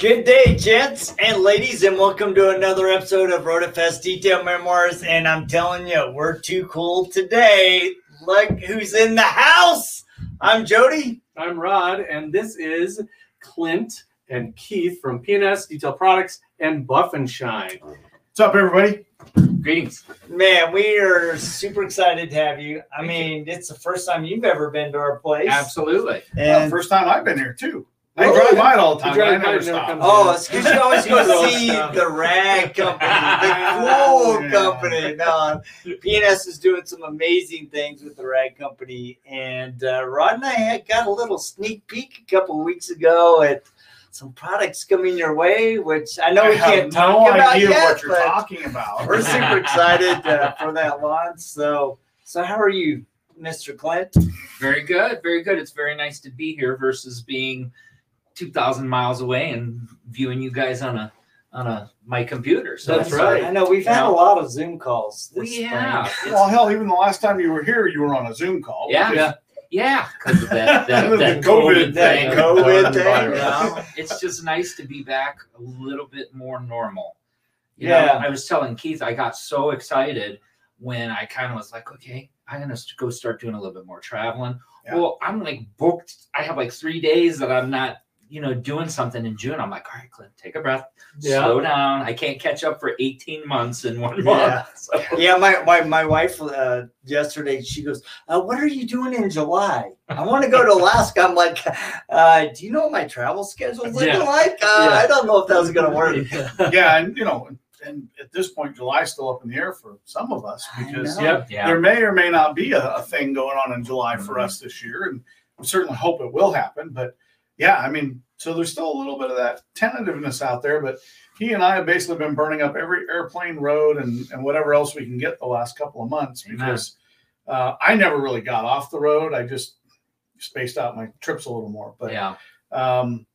Good day, gents and ladies, and welcome to another episode of RotoFest Detail Memoirs. And I'm telling you, we're too cool today. Look who's in the house. I'm Jody. I'm Rod, and this is Clint and Keith from PNS Detail Products and Buff and Shine. What's up, everybody? Greetings. Man, we are super excited to have you. I mean, it's the first time you've ever been to our place. Absolutely. Well, And first time I've been here too. I Really? drive by it all the time. You I never never stop. Oh, it's because you always go Throw see the rag company, the cool Yeah. company. No, PNS is doing some amazing things with the rag company, and uh, Rod and I had got a little sneak peek a couple of weeks ago at some products coming your way, which I know I we have can't talk no about idea yet, what you're but talking about. we're super excited uh, for that launch. So, so how are you, Mr. Clint? Very good. Very good. It's very nice to be here versus being 2,000 miles away and viewing you guys on a on a my computer. So That's right. I know we've had a lot of Zoom calls. This We have. spring. Well, hell, even the last time you were here, you were on a Zoom call. Yeah. because- Yeah, because of that, that, that COVID COVID, thing. COVID thing. Coronavirus. You know, it's just nice to be back a little bit more normal. You know, Yeah. I was telling Keith, I got so excited when I kind of was like, okay, I'm gonna go start doing a little bit more traveling. Yeah. Well, I'm like booked. I have like three days that I'm not, you know, doing something in June. I'm like, all right, Clint, take a breath, Yeah. slow down. I can't catch up for 18 months in one Yeah. month. So, Yeah, my my, my wife uh, yesterday she goes, uh, "What are you doing in July? I want to go to Alaska." I'm like, uh, "Do you know what my travel schedule's looking Yeah. like? Uh, Yeah. I don't know if that's gonna work." yeah, and you know, and at this point, July's still up in the air for some of us because. Yep. yeah, there may or may not be a, a thing going on in July for Mm-hmm. us this year, and we certainly hope it will happen. But yeah, I mean, so there's still a little bit of that tentativeness out there, but he and I have basically been burning up every airplane road and, and whatever else we can get the last couple of months because uh, I never really got off the road. I just spaced out my trips a little more. But yeah. um,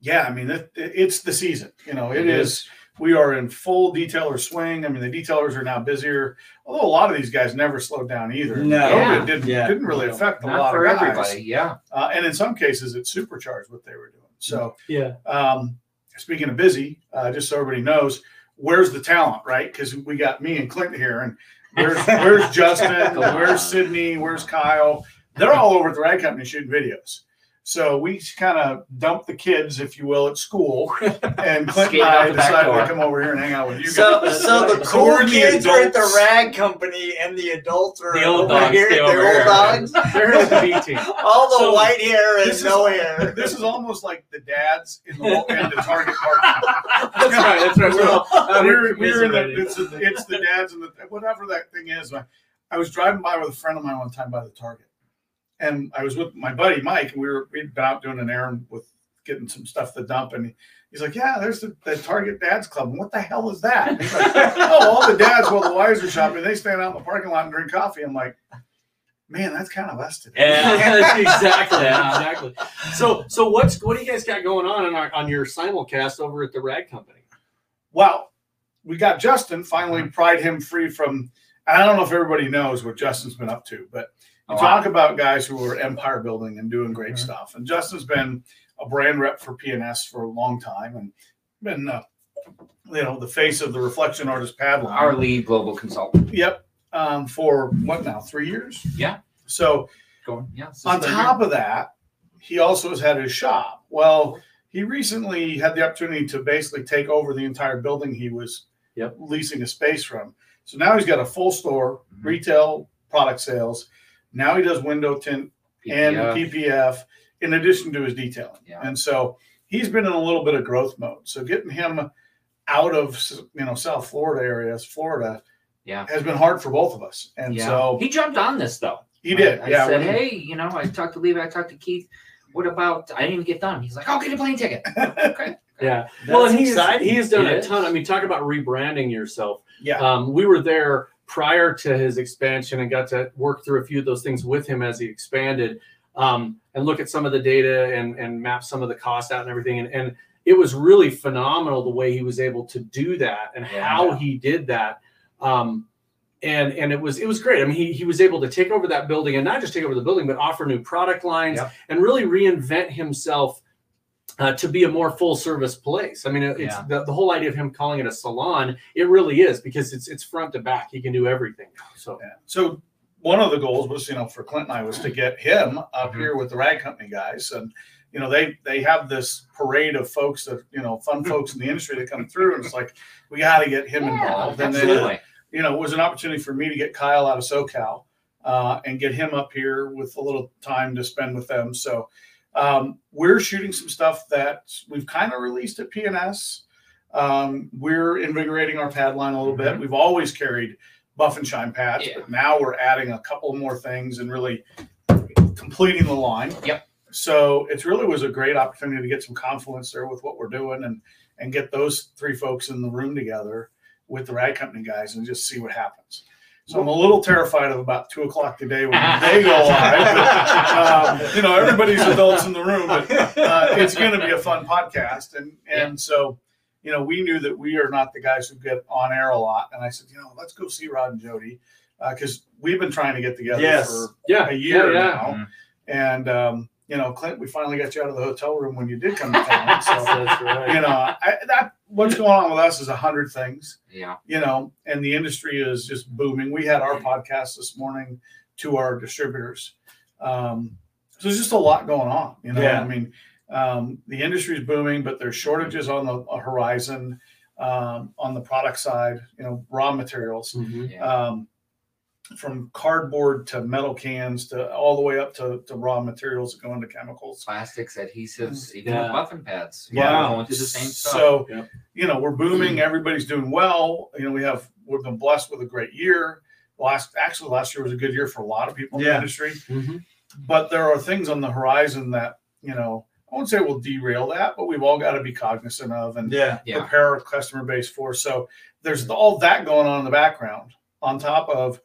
yeah, I mean, it, it- it's the season. You know, it is. We are in full detailer swing. I mean, the detailers are now busier. Although a lot of these guys never slowed down either. No. COVID Yeah. didn't, Yeah. didn't really No. affect a Not lot for of guys. everybody. Yeah. Uh, and in some cases, it supercharged what they were doing. So, Yeah. um, speaking of busy, uh, just so everybody knows, where's the talent, right? Because we got me and Clint here, and where's where's Justin, where's Sydney, where's Kyle? They're all over at the rag company shooting videos. So we kind of dumped the kids, if you will, at school, and Clint and I the decided to come over here and hang out with you So, guys. so the So cool we're the kids are at the rag company, and the adults are The old over dogs here. The old here. dogs, They're in the B team. all the So, white hair and this is- no hair. This is almost like the dads in the, in the Target parking That's right. That's right. We're all, uh, we're, we're in the it's, it's the dads and the whatever that thing is. I, I was driving by with a friend of mine one time by the Target, and I was with my buddy Mike, and we were we'd been out doing an errand with getting some stuff to dump, and he's like, "Yeah, there's the, the Target Dads Club. And what the hell is that?" And he's like, "Oh, all the dads while the wives are shopping, they stand out in the parking lot and drink coffee." I'm like, "Man, that's kind of us today." Yeah, exactly, exactly. So, so what's what do you guys got going on on, our, on your simulcast over at the Rag Company? Well, we got Justin finally uh-huh. pried him free from. I don't know if everybody knows what Justin's been up to, but you Oh, talk about guys who are empire building and doing great Mhm. stuff. And Justin's been a brand rep for PNS for a long time and been, uh, you know, the face of the Reflection Artist pad line. Our lead global consultant. Yep. Um, for what now? Three years. Yeah. So Going. Yeah. on top of that, he also has had his shop. Well, he recently had the opportunity to basically take over the entire building he was Yep. leasing a space from. So now he's got a full store, Mhm. retail product sales. Now he does window tint and PPF. PPF in addition to his detailing. Yeah. And so he's been in a little bit of growth mode. So getting him out of you know South Florida areas, Florida, Yeah. has been hard for both of us. And yeah. so he jumped on this though. he did. I, I yeah. said, we- hey, you know, I talked to Levi, I talked to Keith. What about? I didn't even get done. He's like, I'll get a plane ticket. okay. Yeah. That's well, and he's exciting. he has done It a is. ton. I mean, talk about rebranding yourself. yeah. Um, we were there prior to his expansion and got to work through a few of those things with him as he expanded um, and look at some of the data and, and map some of the cost out and everything. And, and it was really phenomenal the way he was able to do that and Yeah. how he did that. Um, and and it was it was great. I mean, he, he was able to take over that building and not just take over the building, but offer new product lines Yep. and really reinvent himself uh, to be a more full service place. I mean, it- it's Yeah. the, the whole idea of him calling it a salon. It really is because it's it's front to back. He can do everything now. So Yeah. So one of the goals was, you know, for Clint and I was to get him up Mhm. here with the rag company guys. And, you know, they they have this parade of folks that, you know, fun folks in the industry that come through. And it's like, we got to get him Yeah, involved. And then, absolutely. you know, it was an opportunity for me to get Kyle out of SoCal uh, and get him up here with a little time to spend with them. So um, we're shooting some stuff that we've kind of released at PNS. Um, we're invigorating our pad line a little bit. We've always carried buff and shine pads, Yeah. but now we're adding a couple more things and really completing the line. Yep. So it really was a great opportunity to get some confluence there with what we're doing and and get those three folks in the room together with the rag company guys and just see what happens. So I'm a little terrified of about two o'clock today when they go live. But, um, you know, everybody's adults in the room, but uh, it's going to be a fun podcast. And and so, you know, we knew that we are not the guys who get on air a lot. And I said, you know, let's go see Rod and Jody because we've been trying to get together Yes. for yeah, a year yeah, yeah. now. Mhm. And um, you know, Clint, we finally got you out of the hotel room when you did come to town. So That's right. you know, I, that what's going on with us is a hundred things Yeah. you know, and the industry is just booming. We had our podcast this morning to our distributors. Um, so there's just a lot going on. You know, Yeah. I mean, um, the industry is booming, but there's shortages on the horizon um, on the product side. You know, raw materials Mhm. Yeah. um, from cardboard to metal cans to all the way up to, to raw materials that go into chemicals. Plastics, adhesives, even Yeah. with buffing pads. Wow. We're going through the same stuff. So, Yep. you know, we're booming. Everybody's doing well. You know, we have we've been blessed with a great year. Last actually, last year was a good year for a lot of people in the Yeah. industry. Mhm. But there are things on the horizon that you know I won't say will derail that, but we've all got to be cognizant of and Yeah. Yeah. prepare our customer base for. So there's all that going on in the background on top of,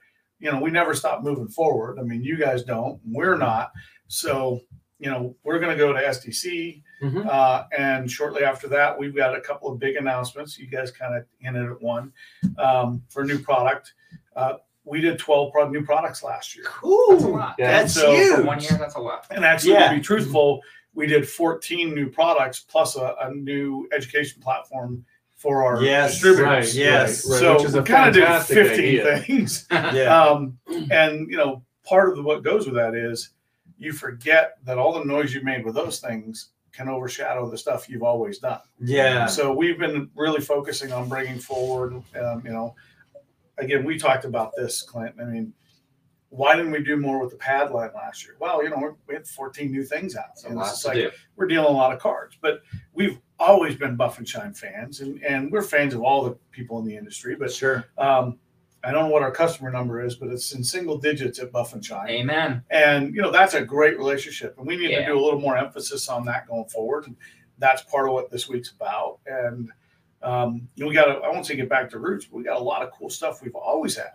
you know, we never stop moving forward. I mean, you guys don't, we're not. So, you know, we're going to go to SDC. Mhm. Uh, and shortly after that, we've got a couple of big announcements. You guys kind of hinted at one um, for a new product. Uh, we did 12 pro- new products last year. That's a lot. Yeah. that's So, huge. For one year, that's a lot. And actually, Yeah. to be truthful, we did 14 new products plus a, a new education platform for our Yes. distributors. Right, Yes. right, right, so which is we kind of did fantastic 15 idea. things. Yeah. Um, and, you know, part of the, what goes with that is you forget that all the noise you made with those things can overshadow the stuff you've always done. Yeah. So we've been really focusing on bringing forward, um, you know, again, we talked about this, Clint. I mean, why didn't we do more with the pad line last year? Well, you know, we- we had 14 new things out. It's a And lot it's like, do. we're dealing a lot of cards, but we've always been Buff and Shine fans, and, and we're fans of all the people in the industry. But Sure. um, I don't know what our customer number is, but it's in single digits at Buff and Shine, Amen. and you know that's a great relationship, and we need Yeah. to do a little more emphasis on that going forward. And that's part of what this week's about. And um, you know, we got to I won't say get back to roots, but we got a lot of cool stuff we've always had,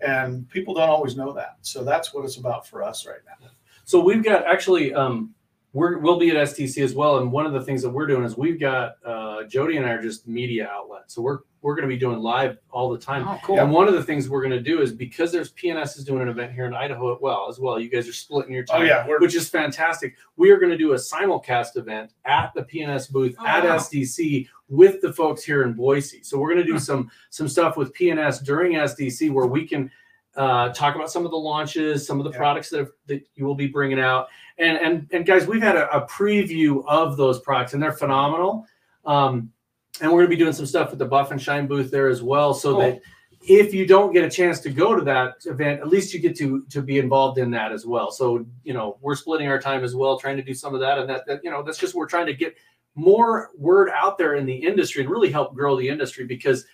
and people don't always know that. So that's what it's about for us right now. So we've got actually, um, we're we'll be at SDC as well, and one of the things that we're doing is we've got uh, Jody and I are just media outlets, so we're we're going to be doing live all the time. Oh, cool. And one of the things we're going to do is because there's PNS is doing an event here in Idaho as well, as well. You guys are splitting your time, Oh time, yeah, which is fantastic. We are going to do a simulcast event at the PNS booth Oh, at wow. SDC with the folks here in Boise. So we're going to do Hmm. some some stuff with PNS during SDC where we can uh, talk about some of the launches, some of the Yeah. products that, have, that you will be bringing out, and and and guys, we've had a, a preview of those products, and they're phenomenal. Um, and we're going to be doing some stuff at the Buff and Shine booth there as well, so Cool. that if you don't get a chance to go to that event, at least you get to to be involved in that as well. So you know, we're splitting our time as well, trying to do some of that, and that, that you know, that's just we're trying to get more word out there in the industry and really help grow the industry because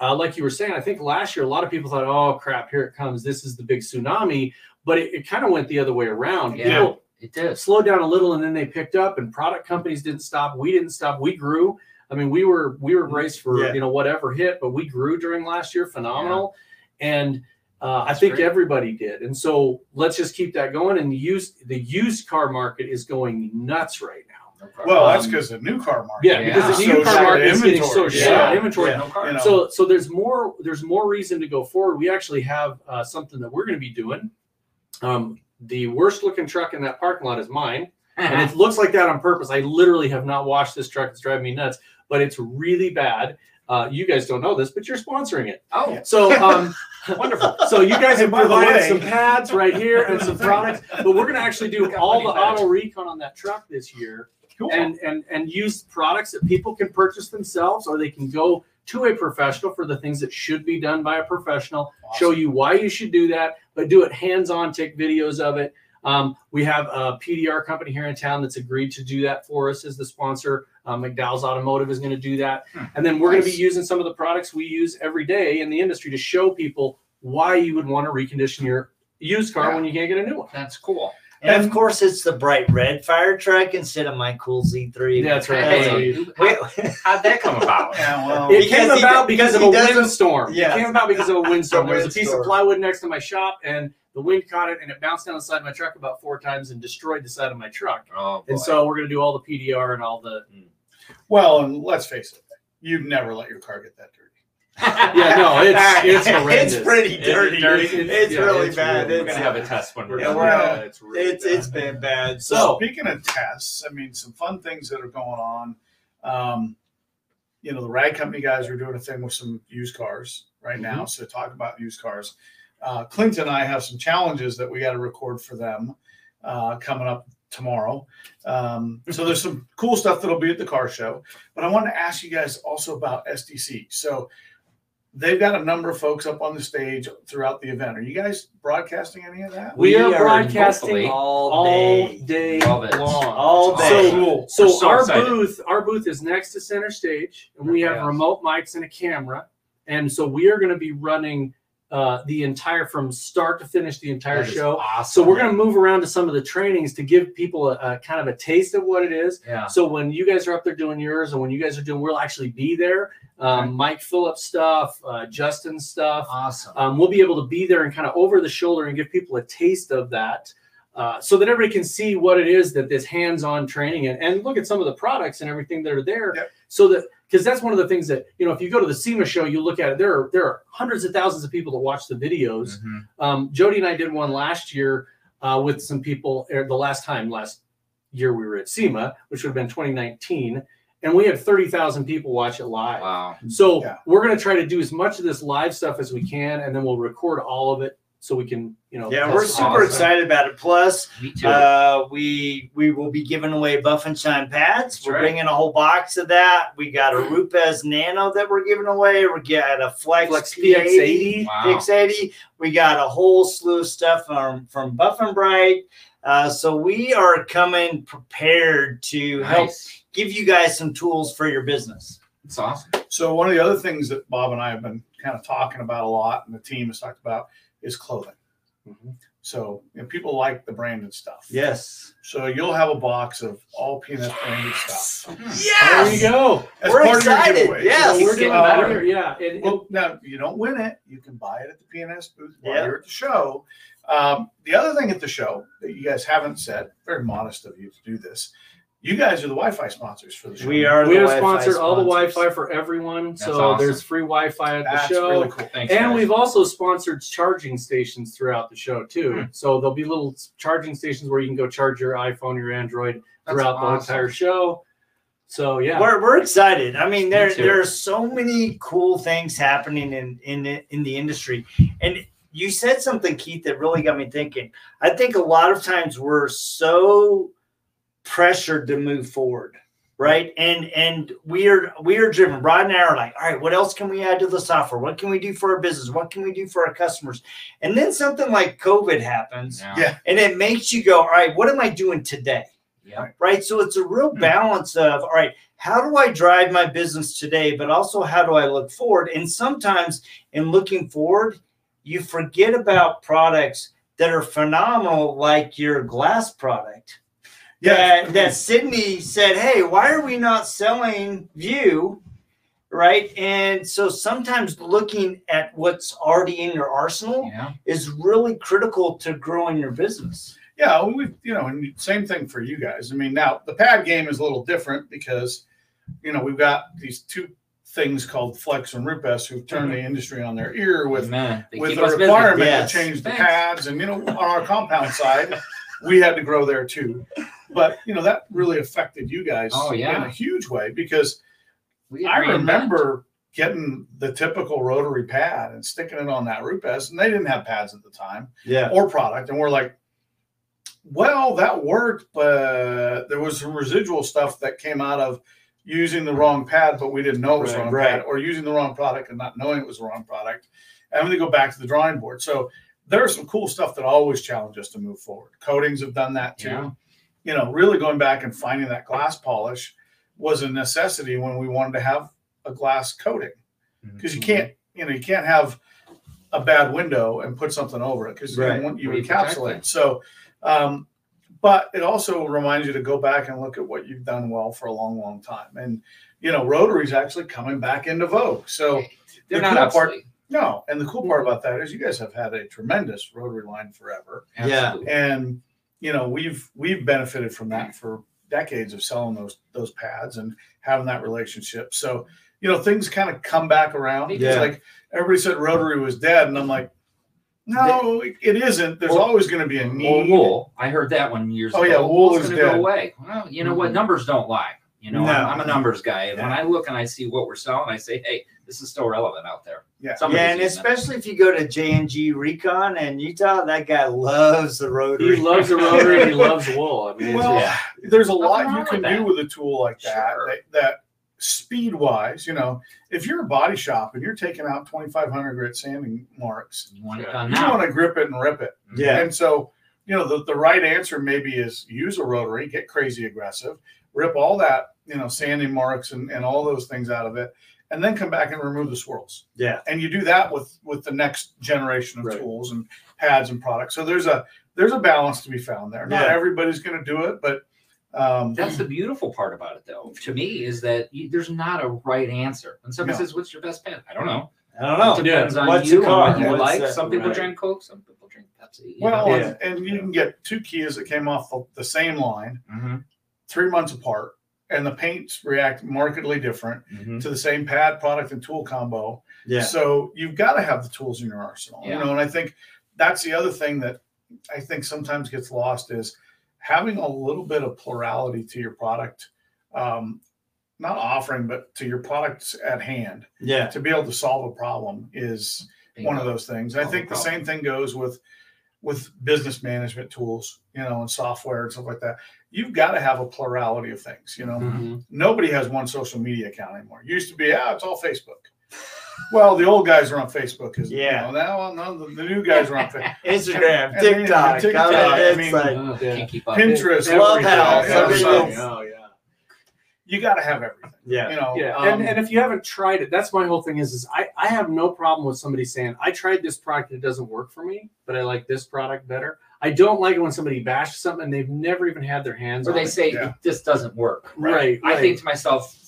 uh, like you were saying, I think last year a lot of people thought, "Oh crap, here it comes! This is the big tsunami." But it, it kind of went the other way around. Yeah. People It did. slowed down a little, and then they picked up. And product companies didn't stop. We didn't stop. We grew. I mean, we were we were braced for Yeah. you know whatever hit, but we grew during last year, phenomenal. And uh, I think great. everybody did. And so let's just keep that going. And the used the used car market is going nuts right now. No problem. well, that's Um, because the new car market. Yeah, because the So new car market is getting so inventory. short Yeah. inventory. Yeah. no cars. you know. So so there's more there's more reason to go forward. We actually have uh, something that we're going to be doing. Um, the worst looking truck in that parking lot is mine. and it looks like that on purpose. I literally have not washed this truck. It's driving me nuts, but it's really bad. Uh, you guys don't know this, but you're sponsoring it. oh, So, um, wonderful. so you guys have And provided some pads right here and some products, but we're going to actually do all the plenty auto recon on that truck this year Cool. and and and use products that people can purchase themselves or they can go to a professional for the things that should be done by a professional show you why you should do that but do it hands-on take videos of it um, we have a pdr company here in town that's agreed to do that for us as the sponsor uh, mcdowell's automotive is going to do that Hmm. and then we're going to be using some of the products we use every day in the industry to show people why you would want to recondition your used car Yeah. when you can't get a new one That's cool. And of course, it's the bright red fire truck instead of my cool Z3. That's right. Hey, Wait, how'd that come about? Yeah, well, It Because came he- about because, because of a windstorm. Yeah. It came about because of a windstorm. A There was a piece of plywood next to my shop, and the wind caught it, and it bounced down the side of my truck about four times and destroyed the side of my truck. Oh, And so we're going to do all the PDR and all the. Hmm. well, and let's face it, you'd never let your car get that dirty. Yeah, no, it's it's horrendous. It's pretty Is it dirty. dirty? It's, Yeah, really it's bad. really we're It's, gonna have a test when we're Yeah, done. well, it's really it's bad. it's been bad. So So speaking of tests, I mean, some fun things that are going on. Um, you know, the rag company guys are doing a thing with some used cars right now. So talk about used cars. Uh, Clint and I have some challenges that we got to record for them uh, coming up tomorrow. Um, so there's some cool stuff that'll be at the car show. But I want to ask you guys also about SDC. So they've got a number of folks up on the stage throughout the event. Are you guys broadcasting any of that? We are hopefully broadcasting all all day, day long. all day. cool. So, so our excited. booth, our booth is next to center stage, and we have Yes. remote mics and a camera, and so we are going to be running uh, the entire from start to finish the entire show. awesome. So we're going to move around to some of the trainings to give people a, a kind of a taste of what it is. Yeah. So when you guys are up there doing yours, and when you guys are doing, we'll actually be there. Um, Mike Phillips stuff, uh, Justin stuff. Awesome. Um, we'll be able to be there and kind of over the shoulder and give people a taste of that. Uh, so that everybody can see what it is that this hands-on training and, and look at some of the products and everything that are there Yep. so that because that's one of the things that you know if you go to the SEMA show you look at it there are there are hundreds of thousands of people that watch the videos Mhm. um, Jody and I did one last year uh, with some people er, the last time last year we were at SEMA which would have been 2019 and we had 30,000 people watch it live Wow. so Yeah. we're going to try to do as much of this live stuff as we can, and then we'll record all of it so we can, you know. Yeah, we're super awesome. excited about it. Plus, Me too. uh, we we will be giving away Buff and Shine pads. That's we're right. bringing a whole box of that. We got a Rupes Nano that we're giving away. We got a Flex, Flex PX80. Wow. P80. We got a whole slew of stuff from from Buff and Bright. Uh, so we are coming prepared to help give you guys some tools for your business. It's awesome. So one of the other things that Bob and I have been kind of talking about a lot, and the team has talked about, is clothing. Mhm. So you know, people like the branded stuff. Yes. So you'll have a box of all PNS branded stuff. Yes. There you go. As We're part of your excited. giveaway. Yes. So we're doing getting that better. here. Yeah. And, and- Well, now you don't win it. You can buy it at the PNS booth while Yeah. you're at the show. Um, the other thing at the show that you guys haven't said, very modest of you to do this. You guys are the Wi-Fi sponsors for the show. We are we the have Wi-Fi sponsored all the. Wi-Fi for everyone, That's so awesome. there's free Wi-Fi at the That's show. really cool. Thanks, and guys. we've also sponsored charging stations throughout the show too. Hmm. So there'll be little charging stations where you can go charge your iPhone, your Android That's throughout the entire show. So yeah, We're, we're excited. I mean, there Me there are so many cool things happening in in the, in the industry, and you said something, Keith, that really got me thinking. I think a lot of times we're so pressured to move forward, right? And and we are we are driven. Rod and I are like, all right, what else can we add to the software? What can we do for our business? What can we do for our customers? And then something like COVID happens, Yeah. Yeah. and it makes you go, all right, what am I doing today? Yeah. right? So it's a real hmm. balance of, all right, how do I drive my business today, but also how do I look forward? And sometimes in looking forward, you forget about products that are phenomenal, like your glass product. Yeah. That, that Sydney said, hey, why are we not selling View? Right. And so sometimes looking at what's already in your arsenal Yeah. is really critical to growing your business. Yeah, we you know, and same thing for you guys. I mean, now the pad game is a little different because you know we've got these two things called Flex and Rupes who've turned mm-hmm. the industry on their ear with Man, with the requirement Yes. to change the Thanks. pads, and you know, on our compound side, we had to grow there too. But you know that really affected you guys Oh, yeah. in a huge way because We I agree on that. remember getting the typical rotary pad and sticking it on that root pads, and they didn't have pads at the time Yeah. or product, and we're like, well, that worked, but there was some residual stuff that came out of using the wrong pad, but we didn't know it was Right, wrong right. pad, or using the wrong product and not knowing it was the wrong product, having to go back to the drawing board. So there's some cool stuff that always challenges us to move forward. Coatings have done that too. Yeah. You know, really going back and finding that glass polish was a necessity when we wanted to have a glass coating because you Mhm. can't, you know, you can't have a bad window and put something over it because Right. you, want- you Where you protect encapsulate. it. So, um, but it also reminds you to go back and look at what you've done well for a long, long time. And you know, rotary's actually coming back into vogue. So They're the not cool part- obsolete. no, and the cool part about that is you guys have had a tremendous rotary line forever, Yeah. And you know we've we've benefited from that for decades of selling those those pads and having that relationship. So you know things kind of come back around. It's Yeah. like everybody said rotary was dead, and I'm like, no, it isn't. There's Well- always going to be a need. wool. I heard that one years Oh, ago. Oh yeah, wool is gonna go away. Well, you know what? Mhm. Numbers don't lie. You know, No. I'm, I'm a numbers guy, and when I look and I see what we're selling, I say, hey, this is still relevant out there. Yeah. Somebody's Yeah, and using it. especially if you go to J and G Recon and Utah, that guy loves the rotary. He loves the rotary. and he loves wool. I mean, Well, just- there's a lot you can that. do with a tool like that, Sure. that that speed wise you know if you're a body shop and you're taking out 2500 grit sanding marks You want Yeah. you want to grip it and rip it mm-hmm. Yeah. and so you know the, the right answer maybe is use a rotary get crazy aggressive rip all that you know sanding marks and, and all those things out of it and then come back and remove the swirls Yeah. and you do that with with the next generation of Right. tools and pads and products so there's a there's a balance to be found there not Yeah. everybody's going to do it but um That's the beautiful part about it, though. To me, is that you, there's not a right answer. When somebody No. says, "What's your best pen?" I don't know. I don't know. It depends on What's you and what you What's like. the- some people right. drink Coke, some people drink Pepsi. Well. Yeah. and, and you can get two keys that came off the, the same line Mhm, three months apart, and the paints react markedly different mhm. to the same pad, product, and tool combo. Yeah. So you've got to have the tools in your arsenal. yeah. You know, and I think that's the other thing that I think sometimes gets lost is having a little bit of plurality to your product. Um, not offering, but to your products at hand Yeah. to be able to solve a problem is one of those things. I think the same thing goes with with business management tools, you know, and software and stuff like that. You've got to have a plurality of things. You know, Mhm. nobody has one social media account anymore. Used to be, yeah, it's all Facebook. Well, the old guys are on Facebook. Is Yeah. You know, now no, the, the new guys are on Facebook. Instagram, And then, TikTok, TikTok, I mean, I it's mean, like Ugh, Yeah. Can't keep up. Pinterest, Clubhouse, everything. everything. So Oh yeah. you got to have everything. yeah. You know, Yeah, um, and, and if you haven't tried it, that's my whole thing is, is I, I have no problem with somebody saying, I tried this product it doesn't work for me, but I like this product better. I don't like it when somebody bashes something and they've never even had their hands Or on they it. say Yeah. it just doesn't work. right, I think to myself,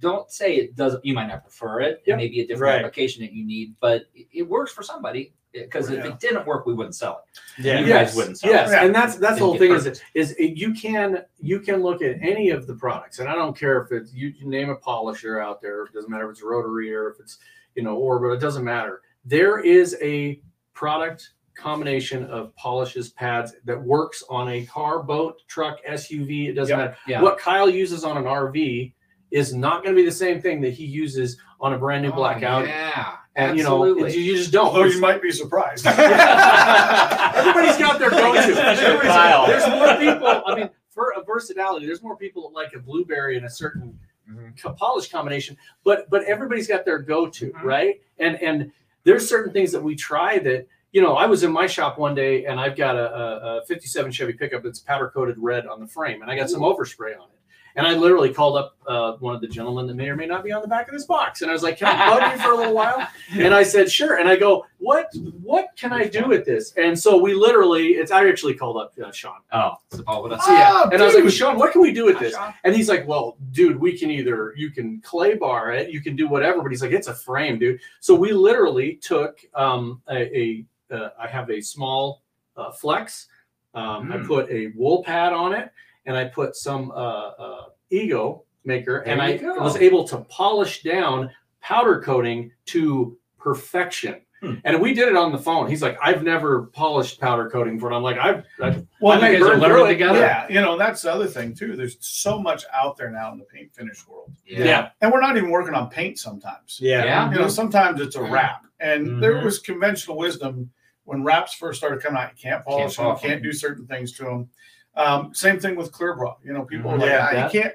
don't say it doesn't. You might not prefer it. Yep. It may be a different Right. application that you need, but it, it works for somebody. Eh, because if Yeah. it didn't work, we wouldn't sell it. Yeah. You yes, guys wouldn't sell yes, it. Yes, and that's that's the whole get thing is is it, you can you can look at any of the products, and I don't care if it's you, you name a polisher out there. It doesn't matter if it's rotary or if it's you know orbit. It doesn't matter. There is a product combination of polishes pads that works on a car, boat, truck, SUV. It doesn't Yep. matter. Yeah. What Kyle uses on an RV is not going to be the same thing that he uses on a brand new Oh, black Audi. Yeah. And you know, absolutely. you just don't. although you might be surprised. Everybody's got their go-to. Everybody's- Kyle. There's more people. I mean, for a versatility, there's more people that like a blueberry and a certain Mhm. co- polish combination. But but everybody's got their go-to, Mhm. right? And and there's certain things that we try that you know. I was in my shop one day and I've got a, a, a 57 Chevy pickup that's powder coated red on the frame, and I got some overspray on it. And I literally called up uh, one of the gentlemen that may or may not be on the back of this box, and I was like, "Can I bug you for a little while?" And I said, "Sure." And I go, "What? What can I do with this?" And so we literally, it's I actually called up uh, Sean. Oh, it's all with us. Yeah, Oh, and I was like, dude. "Sean, what can we do with this?" And he's like, "Well, dude, we can either you can clay bar it, you can do whatever." But he's like, "It's a frame, dude." So we literally took um, a, a uh, I have a small uh, flex. Um, I Mm. put a wool pad on it, and I put some uh, uh, ego maker, and I go. was able to polish down powder coating to perfection. Hmm. And we did it on the phone. He's like, I've never polished powder coating for it. I'm like, I've, I've Well, I they may guys are burn learning together. Yeah, you know, that's the other thing too. There's so much out there now in the paint finish world. Yeah. And we're not even working on paint sometimes. Yeah. Yeah. You know, sometimes it's a wrap. And there Mhm. was conventional wisdom when wraps first started coming out. You can't polish them, you can't do certain things to them. Um, same thing with clear bra. You know, people are like, Yeah. "Ah, you can't.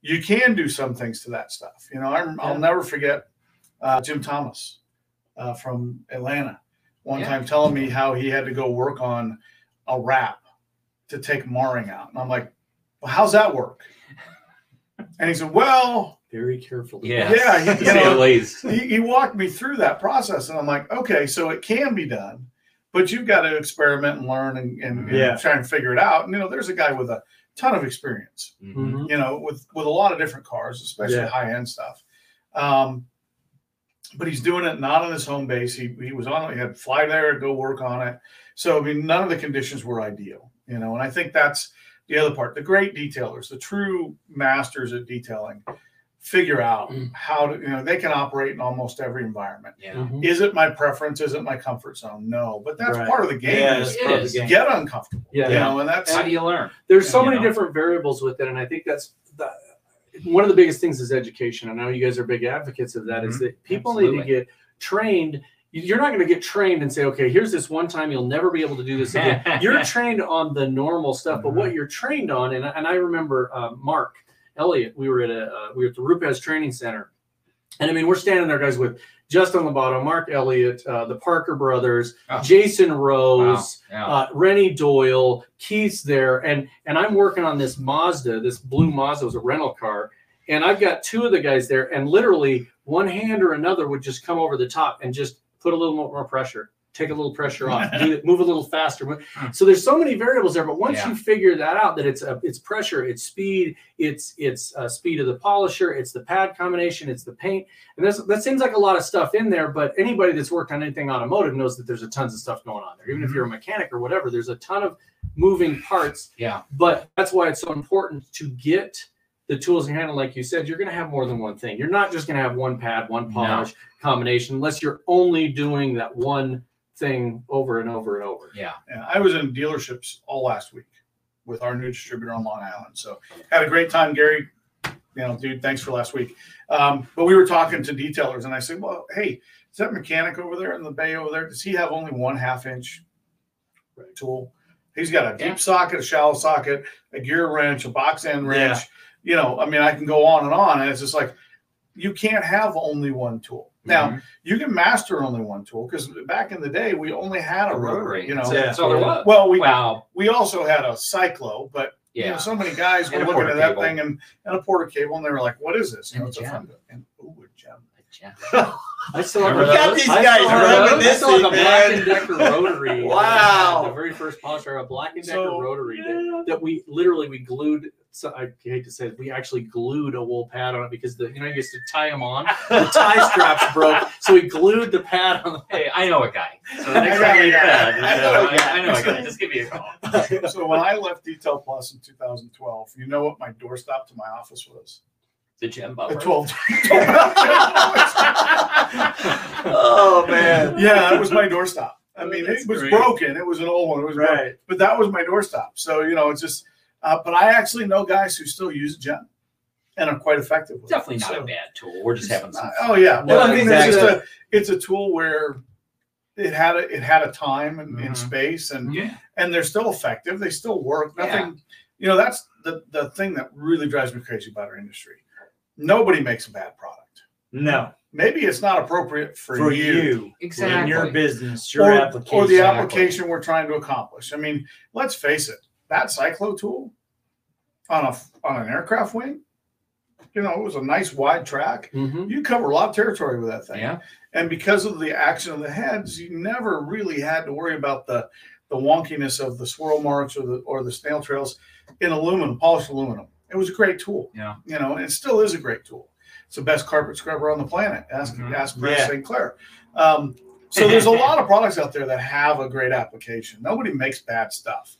You can do some things to that stuff. You know, I'm, I'll Yeah. never forget uh, Jim Thomas uh, from Atlanta one Yeah. time telling me how he had to go work on a wrap to take marring out, and I'm like, well, how's that work? And he said, well, very carefully. Yeah. Yeah, To you know, he, he walked me through that process and i'm like okay so it can be done but you've got to experiment and learn and, and, and Yeah. try and figure it out and you know there's a guy with a ton of experience Mhm. Mhm. you know with with a lot of different cars especially Yeah. high end stuff um but he's doing it not on his home base he, he was on he had to fly there go work on it so i mean none of the conditions were ideal you know and i think that's the other part the great detailers the true masters at detailing figure out Mm. how to you know they can operate in almost every environment Yeah. Mhm. is it my preference is it my comfort zone no but that's Right. part of the game Yeah, is it's part of the game. get uncomfortable Yeah. you know and that's How do you learn? There's so You many know? different variables with it, and I think that's the, one of the biggest things is education. I know you guys are big advocates of that. Is that people need to get trained. You're not going to get trained and say, okay, here's this one time you'll never be able to do this again. you're trained on the normal stuff, but what you're trained on, and, and I remember uh, Mark Elliott, we were at a uh, we were at the Rupes Training Center, and I mean we're standing there, guys, with Justin Lobato, Mark Elliott, uh, the Parker brothers, Oh. Jason Wow. Rose Yeah. uh, Rennie Doyle, Keith's there, and and I'm working on this Mazda, this blue Mazda was a rental car, and I've got two of the guys there, and literally one hand or another would just come over the top and just put a little more pressure, take a little pressure off, do it, move a little faster. So there's so many variables there, but once Yeah. you figure that out, that it's a, it's pressure, it's speed, it's it's uh, speed of the polisher, it's the pad combination, it's the paint, and there's, that seems like a lot of stuff in there. But anybody that's worked on anything automotive knows that there's a tons of stuff going on there. Even if you're a mechanic or whatever, there's a ton of moving parts. Yeah. But that's why it's so important to get the tools in your hand. Like you said, you're going to have more than one thing. You're not just going to have one pad, one No. polish combination, unless you're only doing that one thing over and over and over. Yeah. Yeah, I was in dealerships all last week with our new distributor on Long Island. So had a great time, Gary. You know, dude, thanks for last week. Um, but we were talking to detailers, and I said, "Well, hey, is that mechanic over there in the bay over there? Does he have only one half inch tool? He's got a deep Yeah. socket, a shallow socket, a gear wrench, a box end Yeah. wrench. You know, I mean, I can go on and on, and it's just like you can't have only one tool. Now, Mhm. you can master only one tool because back in the day we only had a A rotary. rotary. You know, Yeah. That's all there was. well, we wow. we also had a cyclo, but you Yeah. know, so many guys were looking porter at that cable. thing and, and a porter cable, and they were like, "What is this?" You know, And it's a a gem. fun and ooh, a gem. Yeah. I still Remember have got those? these I guys still have those. I reminiscing, still have a Black and Decker rotary. Wow. the very first polisher, a Black and Decker So- rotary that, that we literally we glued. So I hate to say it, we actually glued a wool pad on it because the you know you used to tie them on. The tie straps broke, so we glued the pad on the Hey, I know a guy. So the next time a you're guy. I know a I, guy. I know a guy. Just give me a call. so when I left Detail Plus in 2012, you know what my doorstop to my office was? The gem A buffer. 12. Oh man. yeah, it was my doorstop. I oh, mean, That's it was great. broken. It was an old one. It was broken. Right. but that was my doorstop. So you know, it's just. Uh, but I actually know guys who still use Gen and are quite effective. With Definitely it. not So- a bad tool. We're just having some. Oh yeah. No, Well, I mean, it's just a it's a tool where it had a it had a time and, and Mhm. space and Yeah. and they're still effective. They still work. Yeah. Nothing. You know, that's the the thing that really drives me crazy about our industry. Nobody makes a bad product. No, Maybe it's not appropriate for, for you, you, Exactly. in your business, your or, application, or the application we're trying to accomplish. I mean, let's face it. That cyclo tool on a on an aircraft wing, you know, it was a nice wide track. Mhm. You cover a lot of territory with that thing. Yeah. and because of the action of the heads, you never really had to worry about the the wonkiness of the swirl marks or the or the snail trails in aluminum, polished aluminum. It was a great tool. Yeah. You know, and it still is a great tool. It's the best carpet scrubber on the planet. Ask Mhm. ask Chris Yeah. St. Clair. Um, so there's a lot of products out there that have a great application. Nobody makes bad stuff.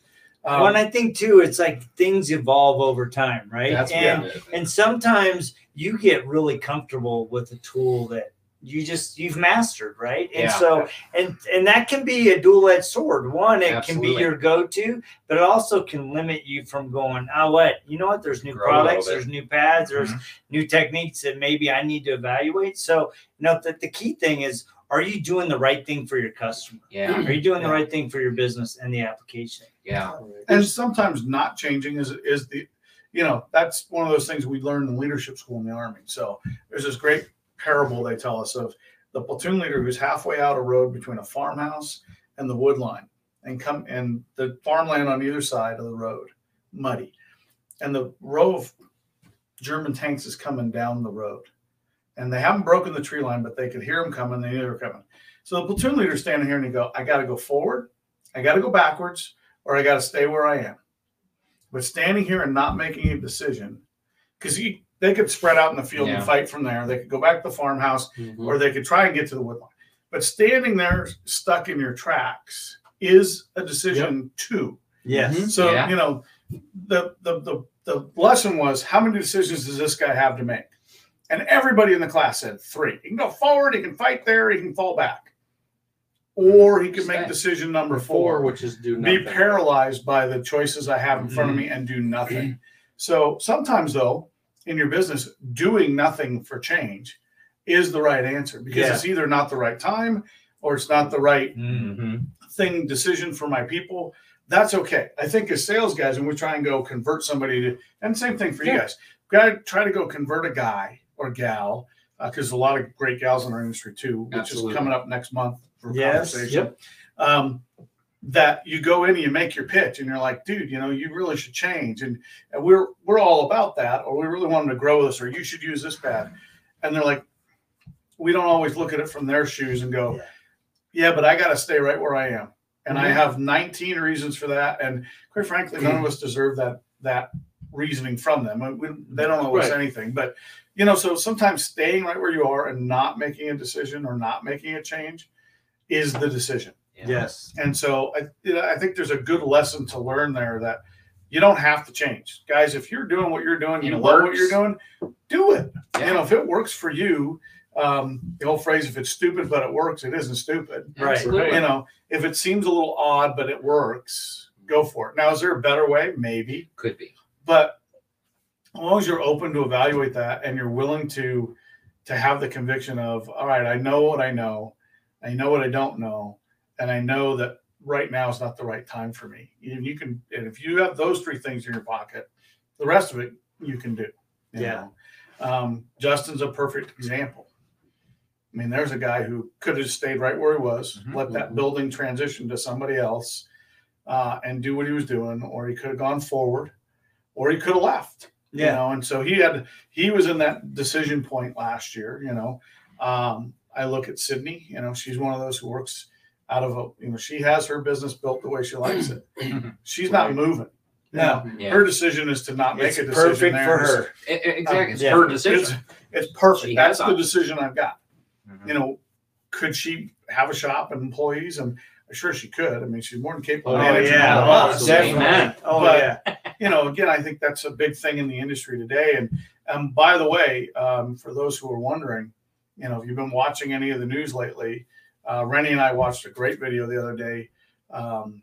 Um, Well, and I think too, it's like things evolve over time, right? That's and and sometimes you get really comfortable with a tool that you just you've mastered right and Yeah. so and and that can be a dual-edged sword one it Absolutely. can be your go-to but it also can limit you from going oh what you know what there's new Grow products there's new pads there's Mhm. new techniques that maybe i need to evaluate so you know the, the key thing is are you doing the right thing for your customer? Yeah. are you doing the right thing for your business and the application? Yeah. and sometimes not changing is is the you know that's one of those things we learned in leadership school in the army. So there's this great parable they tell us of the platoon leader who's halfway out a road between a farmhouse and the wood line and come and the farmland on either side of the road muddy. And the row of german tanks is coming down the road and they haven't broken the tree line but they could hear them coming they knew they were coming so the platoon leader's standing here and he go i got to go forward i got to go backwards or I got to stay where I am. But standing here and not making a decision, because they could spread out in the field Yeah. and fight from there. They could go back to the farmhouse, Mhm. or they could try and get to the woodline. But standing there stuck in your tracks is a decision too. yes Mhm. So Yeah. you know, the, the the the lesson was how many decisions does this guy have to make? And everybody in the class said three. He can go forward, he can fight there, he can fall back, or he can make decision number Four, which is do be paralyzed by the choices I have in front of me and do nothing. So sometimes, though, in your business, doing nothing for change is the right answer because Yeah. it's either not the right time or it's not the right Mm-hmm. thing decision for my people. That's okay. I think as sales guys, when we try and go convert somebody to, and same thing for you guys, got to try to go convert a guy or gal because a lot of great gals in our industry too, which Absolutely. is coming up next month for Yes. conversation Yep. um, that you go in and you make your pitch and you're like, dude, you know, you really should change. And, and we're, we're all about that, or we really want them to grow this, or you should use this pad. And they're like, we don't always look at it from their shoes and go, Yeah. yeah, but I got to stay right where I am. And I Mhm. have 19 reasons for that. And quite frankly, none of us deserve that, that reasoning from them. We- they don't owe us Right. anything, but you know, so sometimes staying right where you are and not making a decision or not making a change is the decision. yes And so I, you know, I think there's a good lesson to learn there that you don't have to change. Guys, if you're doing what you're doing, And you it love what you're doing, do it. Yeah. You know, if it works for you, um, the old phrase, if it's stupid but it works, it isn't stupid. Right. Absolutely. You know, if it seems a little odd but it works, go for it. Now, is there a better way? Maybe. Could be. But as long as you're open to evaluate that and you're willing to to have the conviction of, all right, I know what I know, I know what I don't know, and I know that right now is not the right time for me. And you can, and if you have those three things in your pocket, the rest of it you can do. you Yeah. Um, Justin's a perfect example. I mean, there's a guy who could have stayed right where he was, Mhm. let that building transition to somebody else, uh, and do what he was doing, or he could have gone forward, or he could have left. You Yeah. know, and so he had he was in that decision point last year. You know, um, I look at Sydney. You know, she's one of those who works out of a. You know, she has her business built the way she likes it. She's not moving. You No. Yeah. her decision is to not make it's a decision. perfect there. for her E- e- Exactly. It's Yeah. her decision. it's perfect. She That's the options. decision I've got. Mhm. You know, could she have a shop and employees? And I'm sure she could. I mean, she's more than capable. Oh, of oh yeah oh, definitely Amen. oh But- yeah you know, again, I think that's a big thing in the industry today. And um, by the way, um, for those who are wondering, you know, if you've been watching any of the news lately, uh, Rennie and I watched a great video the other day um,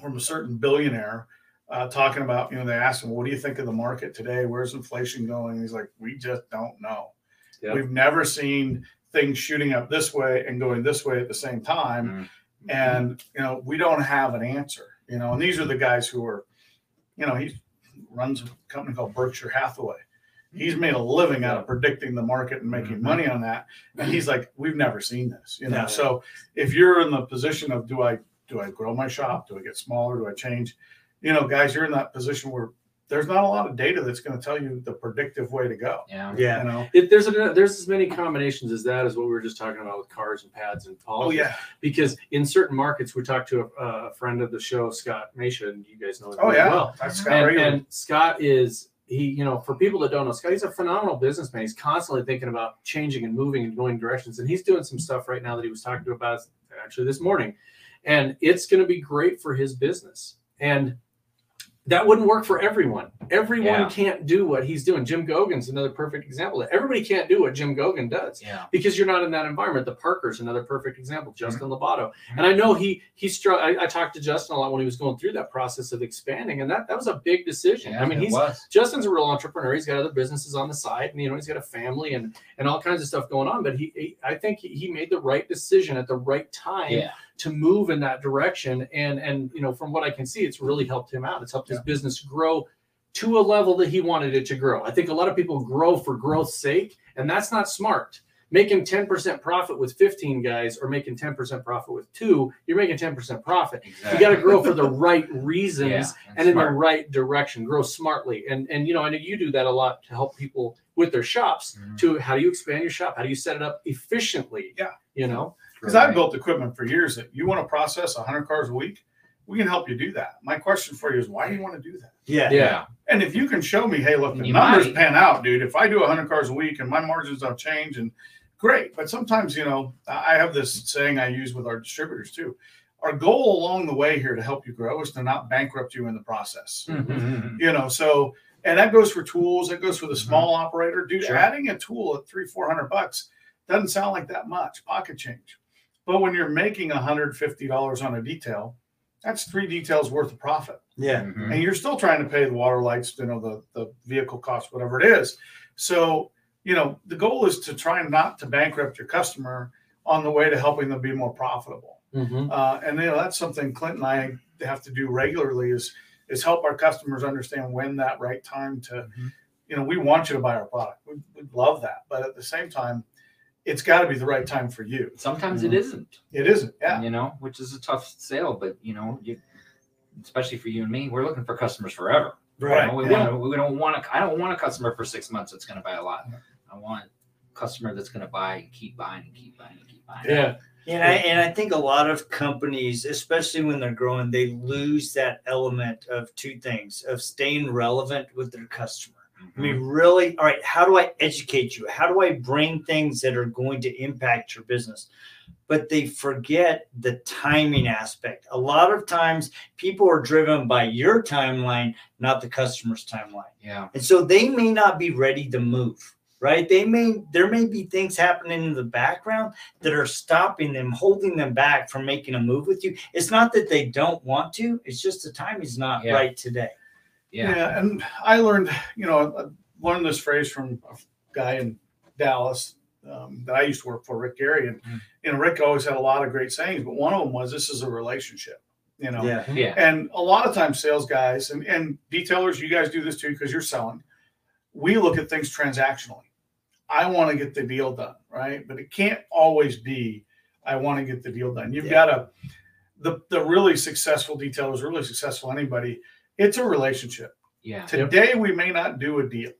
from a certain billionaire uh, talking about, you know, they asked him, "What do you think of the market today? Where's inflation going?" He's like, "We just don't know. Yeah. We've never seen things shooting up this way and going this way at the same time." and you know we don't have an answer you know and these are the guys who are you know he runs a company called berkshire hathaway. He's made a living out of predicting the market and making Mhm. money on that. And he's like we've never seen this you know? No. so if you're in the position of do i do i grow my shop? Do i get smaller? Do i change? You know guys you're in that position where there's not a lot of data that's going to tell you the predictive way to go. Yeah. yeah. You know? It, there's a, there's as many combinations as that as what we were just talking about with cars and pads and oh yeah. Because in certain markets, we talked to a, a friend of the show, Scott Masha, and you guys know him oh yeah. well. that's Scott And, and Scott is he, you know, for people that don't know, Scott, he's a phenomenal businessman. He's constantly thinking about changing and moving and going directions, and he's doing some stuff right now that he was talking to about actually this morning, and it's going to be great for his business. And that wouldn't work for everyone. Everyone Yeah. can't do what he's doing. Jim Gogan's another perfect example. that. Everybody can't do what Jim Gogan does Yeah. because you're not in that environment. The Parker's another perfect example. Mm-hmm. Justin Lobato, and I know he he struck. I, I talked to Justin a lot when he was going through that process of expanding, and that that was a big decision. Yeah, I mean, he's was. Justin's a real entrepreneur. He's got other businesses on the side, and you know he's got a family and and all kinds of stuff going on. But he, he I think he, he made the right decision at the right time Yeah. To move in that direction. And and you know from what I can see, it's really helped him out. It's helped his business grow to a level that he wanted it to grow. I think a lot of people grow for growth's sake, and that's not smart. Making 10% profit with 15 guys or making 10% profit with two, you're making 10% profit. You got to grow for the right reasons Yeah, and in the right direction. Grow smartly, and and you know I know you do that a lot to help people with their shops. Mhm. To how do you expand your shop? How do you set it up efficiently? Yeah. you know. Because I've built equipment for years that you want to process 100 cars a week, we can help you do that. My question for you is why do you want to do that? Yeah. Yeah. And if you can show me, hey, look, the You numbers might. pan out, dude. If I do 100 cars a week and my margins don't change, and great. But sometimes, you know, I have this saying I use with our distributors too. Our goal along the way here to help you grow is to not bankrupt you in the process. Mhm. You know, so and that goes for tools. It goes for the small operator, dude. Sure. Adding a tool at three, four hundred bucks doesn't sound like that much pocket change. But when you're making $150 on a detail, that's three details worth of profit Yeah. Mhm. and you're still trying to pay the water lights, you know, the, the vehicle cost, whatever it is. So, you know, the goal is to try not to bankrupt your customer on the way to helping them be more profitable. Mhm. Uh, and you know, that's something Clint and I have to do regularly is is help our customers understand when that right time to, Mhm. you know, we want you to buy our product. We, we love that, but at the same time, it's got to be the right time for you. Sometimes it mm-hmm. isn't. It isn't. Yeah. You know, which is a tough sale, but you know, you, especially for you and me, we're looking for customers forever. You Right. know, we yeah. want. We don't want to. I don't want a customer for six months that's going to buy a lot. Yeah. I want a customer that's going to buy and keep buying and keep buying and keep buying. Yeah. And I, and I think a lot of companies, especially when they're growing, they lose that element of two things of staying relevant with their customer. Mm-hmm. I mean, really, all right, how do I educate you? How do I bring things that are going to impact your business? But they forget the timing aspect. A lot of times people are driven by your timeline, not the customer's timeline. Yeah. And so they may not be ready to move, right? They may there may be things happening in the background that are stopping them, holding them back from making a move with you. It's not that they don't want to, it's just the time is not Yeah. right today. Yeah. Yeah, and I learned, you know, I learned this phrase from a guy in Dallas um, that I used to work for, Rick Gary, and Mm. you know, Rick always had a lot of great sayings, but one of them was, "This is a relationship," you know. Yeah. Yeah. And a lot of times, sales guys and and detailers, you guys do this too because you're selling. We look at things transactionally. I want to get the deal done, right? But it can't always be. I want to get the deal done. You've Yeah. got to. The the really successful detailers, really successful anybody. It's a relationship. Yeah. Today we may not do a deal,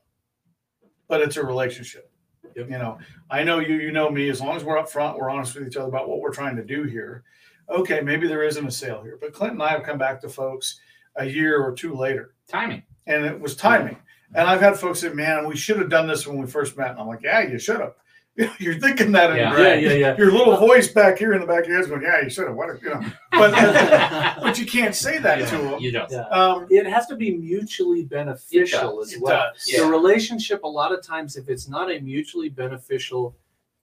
but it's a relationship. Yep. You know, I know you, you know me. As long as we're up front, we're honest with each other about what we're trying to do here. Okay, maybe there isn't a sale here, but Clint and I have come back to folks a year or two later, Timing. and it was timing. And I've had folks say, "Man, we should have done this when we first met." And I'm like, "Yeah, you should have." You're thinking that in Yeah. your Yeah, yeah, yeah. Your little voice back here in the back of your head's going, "Yeah, you should have." What, if-" you know? But but you can't say that to them. You don't. Yeah. Um, It has to be mutually beneficial does. as it well. does. Yeah. The relationship, a lot of times, if it's not a mutually beneficial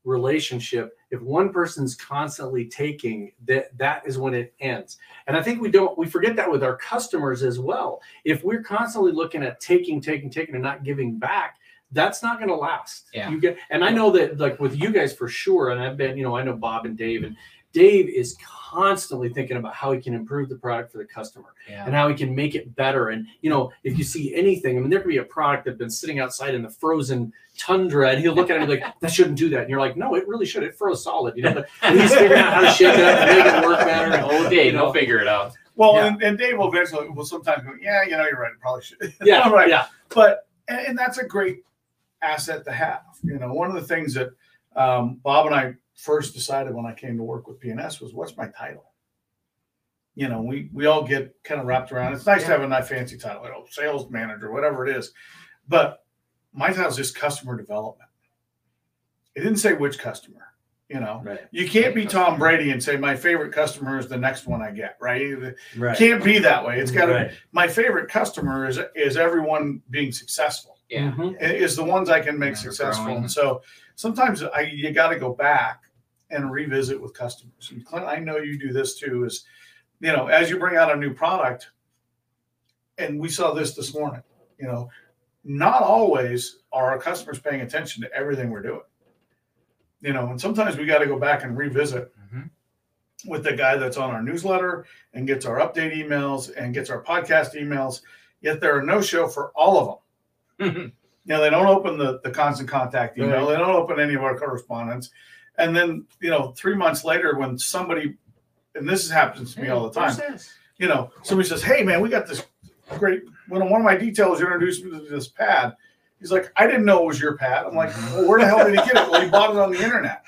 relationship, if one person's constantly taking, that that is when it ends. And I think we don't we forget that with our customers as well. If we're constantly looking at taking, taking, taking, and not giving back, that's not going to last. Yeah. You get, and I know that like with you guys for sure. And I've been, you know, I know Bob and Dave, and Dave is constantly thinking about how he can improve the product for the customer Yeah. and how he can make it better. And you know, if you see anything, I mean, there could be a product that's been sitting outside in the frozen tundra, and he'll look at it and be like, "That shouldn't do that." And you're like, "No, it really should. It froze solid." You know, but he's figuring out how to shake it up and make it work better. And, Oh, Dave, you know, will figure it out. well, Yeah. and, and Dave will eventually will sometimes go, "Yeah, you know, you're right. It Probably should." yeah, Right. yeah, but and, and that's a great asset to have. You know, one of the things that um, Bob and I first decided when I came to work with P&S was, what's my title? You know, we we all get kind of wrapped around. It's nice to have a nice fancy title, you know, sales manager, whatever it is. But my title is just customer development. It didn't say which customer. You know, Right. you can't be Tom Brady and say my favorite customer is the next one I get. Right? Right. can't be that way. It's got to. Right. My favorite customer is is everyone being successful. Yeah. Mhm. Is the ones I can make Yeah, successful. And so sometimes I you got to go back and revisit with customers. And Clint, I know you do this too. Is you know as you bring out a new product, and we saw this this morning. You know, not always are our customers paying attention to everything we're doing. You know, and sometimes we got to go back and revisit Mhm. with the guy that's on our newsletter and gets our update emails and gets our podcast emails. Yet there are no show for all of them. You know, they don't open the, the constant contact email. They don't open any of our correspondence. And then, you know, three months later, when somebody, and this happens to me all the time, you know, somebody says, Hey, man, we got this great. When one of my detailers introduced me to this pad, he's like, I didn't know it was your pad. I'm like, Mhm. well, where the hell did he get it? Well, he bought it on the internet.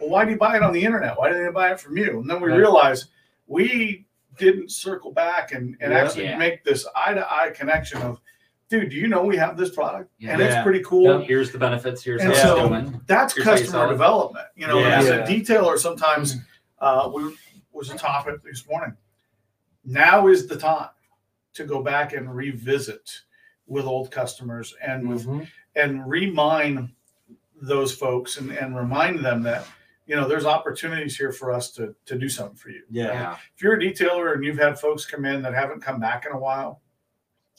Well, why did he buy it on the internet? Why didn't he buy it from you? And then we Right. realized we didn't circle back and, and Yeah. actually Yeah. make this eye to eye connection of, dude, do you know we have this product? Yeah. And it's pretty cool. Here's the benefits. Here's And how so- it's going. That's Here's customer development. You know, Yeah. as a detailer, sometimes uh, we was a topic this morning. Now is the time to go back and revisit with old customers and with Mhm. and remind those folks and, and remind them that you know there's opportunities here for us to to do something for you. Yeah. If you're a detailer and you've had folks come in that haven't come back in a while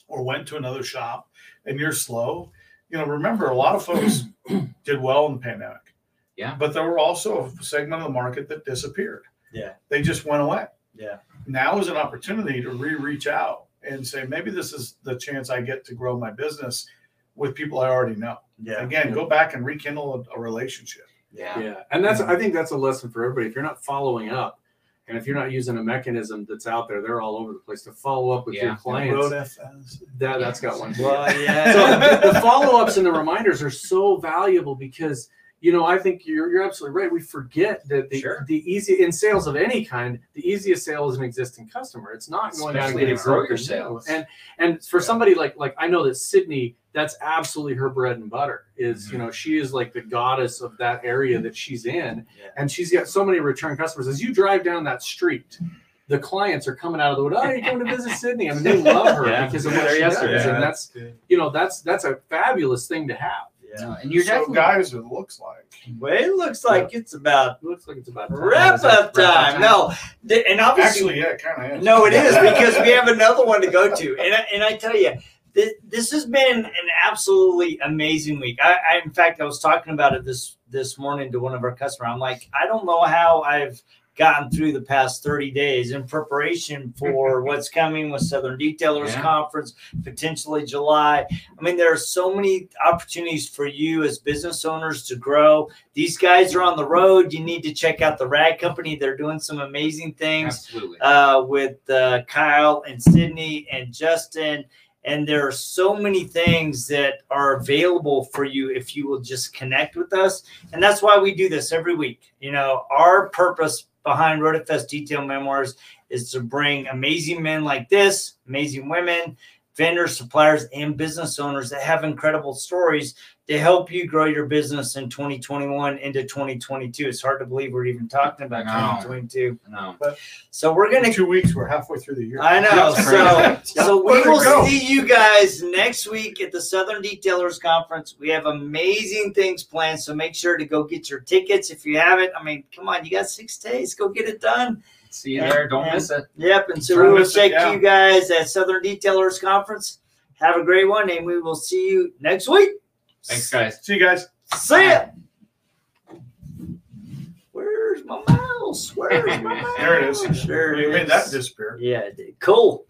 or went to another shop and you're slow, you know, remember a lot of folks did well in the pandemic. Yeah. But there were also a segment of the market that disappeared. Yeah. They just went away. Yeah. Now is an opportunity to re-reach out and say, maybe this is the chance I get to grow my business with people I already know. Yeah. Again, go back and rekindle a, a relationship. Yeah. Yeah, and that's Yeah. I think that's a lesson for everybody. If you're not following up, and if you're not using a mechanism that's out there, they're all over the place to follow up with your Yeah. clients. FS. That that's got one. Well, So the follow ups and the reminders are so valuable because you know I think you're you're absolutely right. We forget that the Sure. the easy in sales of any kind, the easiest sale is an existing customer. It's not going out and Especially getting to grow broker your sales. sales. And and for somebody like like I know that Sydney, that's absolutely her bread and butter. Is you mm-hmm. know she is like the goddess of that area that she's in, Yeah. and she's got so many return customers. As you drive down that street. The clients are coming out of the wood. Oh, you're going to visit Sydney. I mean, they love her Yeah. because of what there she yesterday. does, Yeah. and that's you know that's that's a fabulous thing to have. yeah. And you're so definitely guys, it looks like Well, it looks like it's about It looks like it's about time. wrap Is that up time. No, th- and obviously, actually, yeah, it kind of is. no, it is because we have another one to go to, and I, and I tell you, this, this has been an absolutely amazing week. I, I, in fact, I was talking about it this this morning to one of our customers. I'm like, I don't know how I've gotten through the past 30 days in preparation for what's coming with Southern Detailers Yeah. Conference, potentially July. I mean, there are so many opportunities for you as business owners to grow. These guys are on the road. You need to check out the Rag Company. They're doing some amazing things uh, with uh, Kyle and Sydney and Justin. And there are so many things that are available for you if you will just connect with us. And that's why we do this every week. You know, our purpose behind RotaFest Detail Memoirs is to bring amazing men like this, amazing women, vendors, suppliers, and business owners that have incredible stories to help you grow your business in 2021 into 2022. It's hard to believe we're even talking about I 2022. no. So we're In gonna two weeks, we're halfway through the year. I know. So, so we will go? see you guys next week at the Southern Detailers Conference. We have amazing things planned, so make sure to go get your tickets if you haven't. I mean, come on, you got six days. Go get it done. See you there. Don't And- miss it. Yep. And so we will miss it, check yeah. you guys at Southern Detailers Conference. Have a great one, and we will see you next week. Thanks, guys. See you guys. See ya. Where's my mouse? Where's my mouse? There it is. There You it made that is. disappear. Yeah, it did. cool.